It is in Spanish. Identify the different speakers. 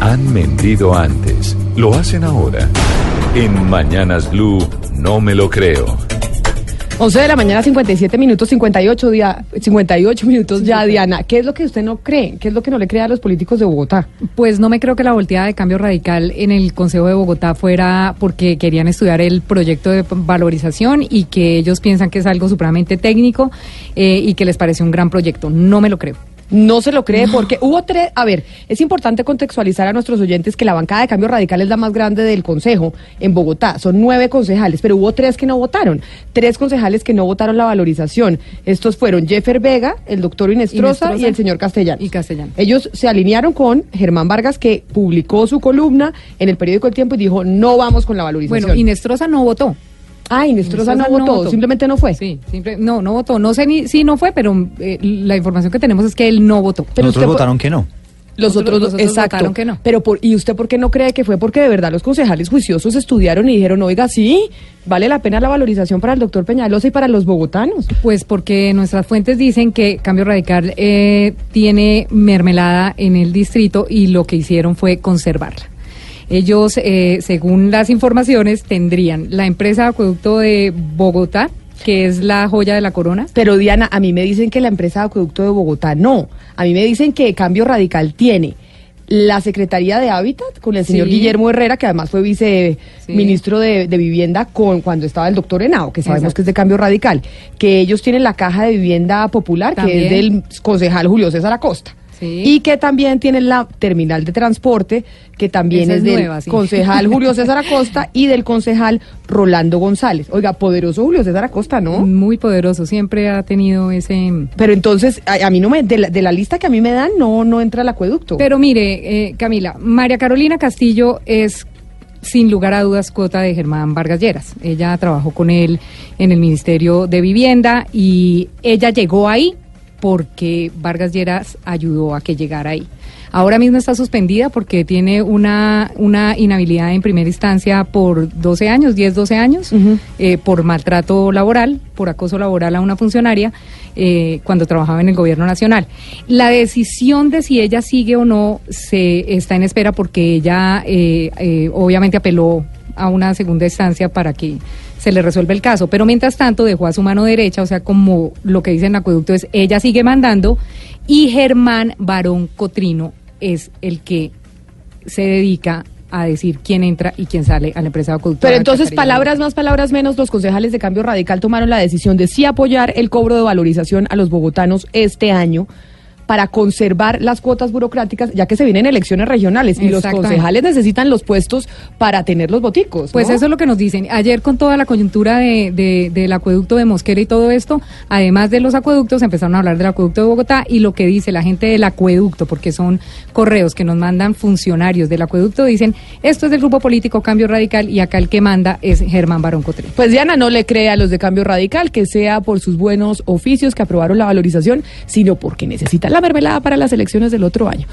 Speaker 1: Han mentido antes. Lo hacen ahora. En Mañanas Blue, no me lo creo.
Speaker 2: 11 de la mañana, 57 minutos, 58, día, 58 minutos ya, Diana. ¿Qué es lo que usted no cree? ¿Qué es lo que no le cree a los políticos de Bogotá?
Speaker 3: Pues no me creo que la volteada de cambio radical en el Consejo de Bogotá fuera porque querían estudiar el proyecto de valorización y que ellos piensan que es algo supremamente técnico eh, y que les parece un gran proyecto. No me lo creo.
Speaker 2: No se lo cree porque hubo tres, a ver, es importante contextualizar a nuestros oyentes que la bancada de cambio radical es la más grande del Consejo en Bogotá, son nueve concejales, pero hubo tres que no votaron, tres concejales que no votaron la valorización. Estos fueron Jeffer Vega, el doctor Inestrosa, y el señor Castellano.
Speaker 3: Y Castellano.
Speaker 2: Ellos se alinearon con Germán Vargas que publicó su columna en el periódico El Tiempo y dijo no vamos con la valorización.
Speaker 3: Bueno, Inestrosa no votó.
Speaker 2: Ah, Inestrosa no, votó, simplemente no fue.
Speaker 3: Sí, no, no votó. No sé ni si no fue, pero eh, la información que tenemos es que él no votó.
Speaker 4: Pero otros votaron que no.
Speaker 2: Los otros, los exacto. votaron que no. Pero por, ¿y usted por qué no cree que fue porque de verdad los concejales juiciosos estudiaron y dijeron, oiga, sí, vale la pena la valorización para el doctor Peñalosa y para los bogotanos?
Speaker 3: Pues porque nuestras fuentes dicen que Cambio Radical eh, tiene mermelada en el distrito y lo que hicieron fue conservarla. Ellos, eh, según las informaciones, tendrían la empresa de acueducto de Bogotá, que es la joya de la corona.
Speaker 2: Pero Diana, a mí me dicen que la empresa de acueducto de Bogotá no. A mí me dicen que Cambio Radical tiene la Secretaría de Hábitat con el señor Guillermo Herrera, que además fue viceministro de, Vivienda con cuando estaba el doctor Henao, que sabemos que es de Cambio Radical, que ellos tienen la Caja de Vivienda Popular, que es del concejal Julio César Acosta. Y que también tiene la terminal de transporte, que también es, del concejal Julio César Acosta y del concejal Rolando González. Oiga, poderoso Julio César Acosta, ¿no?
Speaker 3: Muy poderoso, siempre ha tenido ese...
Speaker 2: Pero entonces, a, mí no me, de la, lista que a mí me dan, no, no entra el acueducto.
Speaker 3: Pero mire, eh, Camila, María Carolina Castillo es sin lugar a dudas cuota de Germán Vargas Lleras. Ella trabajó con él en el Ministerio de Vivienda y ella llegó ahí porque Vargas Lleras ayudó a que llegara ahí. Ahora mismo está suspendida porque tiene una, una inhabilidad en primera instancia por 12 años, 10, 12 años, eh, por maltrato laboral, por acoso laboral a una funcionaria eh, cuando trabajaba en el gobierno nacional. La decisión de si ella sigue o no se está en espera porque ella eh, obviamente apeló a una segunda instancia para que se le resuelve el caso. Pero mientras tanto dejó a su mano derecha, o sea, como lo que dice en acueducto es, ella sigue mandando y Germán Barón Cotrino es el que se dedica a decir quién entra y quién sale a la empresa de acueducto.
Speaker 2: Pero entonces, palabras más, palabras menos, los concejales de Cambio Radical tomaron la decisión de sí apoyar el cobro de valorización a los bogotanos este año para conservar las cuotas burocráticas, ya que se vienen elecciones regionales y los concejales necesitan los puestos para tener los boticos.
Speaker 3: Pues eso es lo que nos dicen. Ayer con toda la coyuntura de, del acueducto de Mosquera y todo esto, además de los acueductos, empezaron a hablar del acueducto de Bogotá y lo que dice la gente del acueducto, porque son correos que nos mandan funcionarios del acueducto, dicen, esto es del grupo político Cambio Radical y acá el que manda es Germán Barón Cotre.
Speaker 2: Pues Diana no le cree a los de Cambio Radical que sea por sus buenos oficios que aprobaron la valorización, sino porque necesita la mermelada para las elecciones del otro año.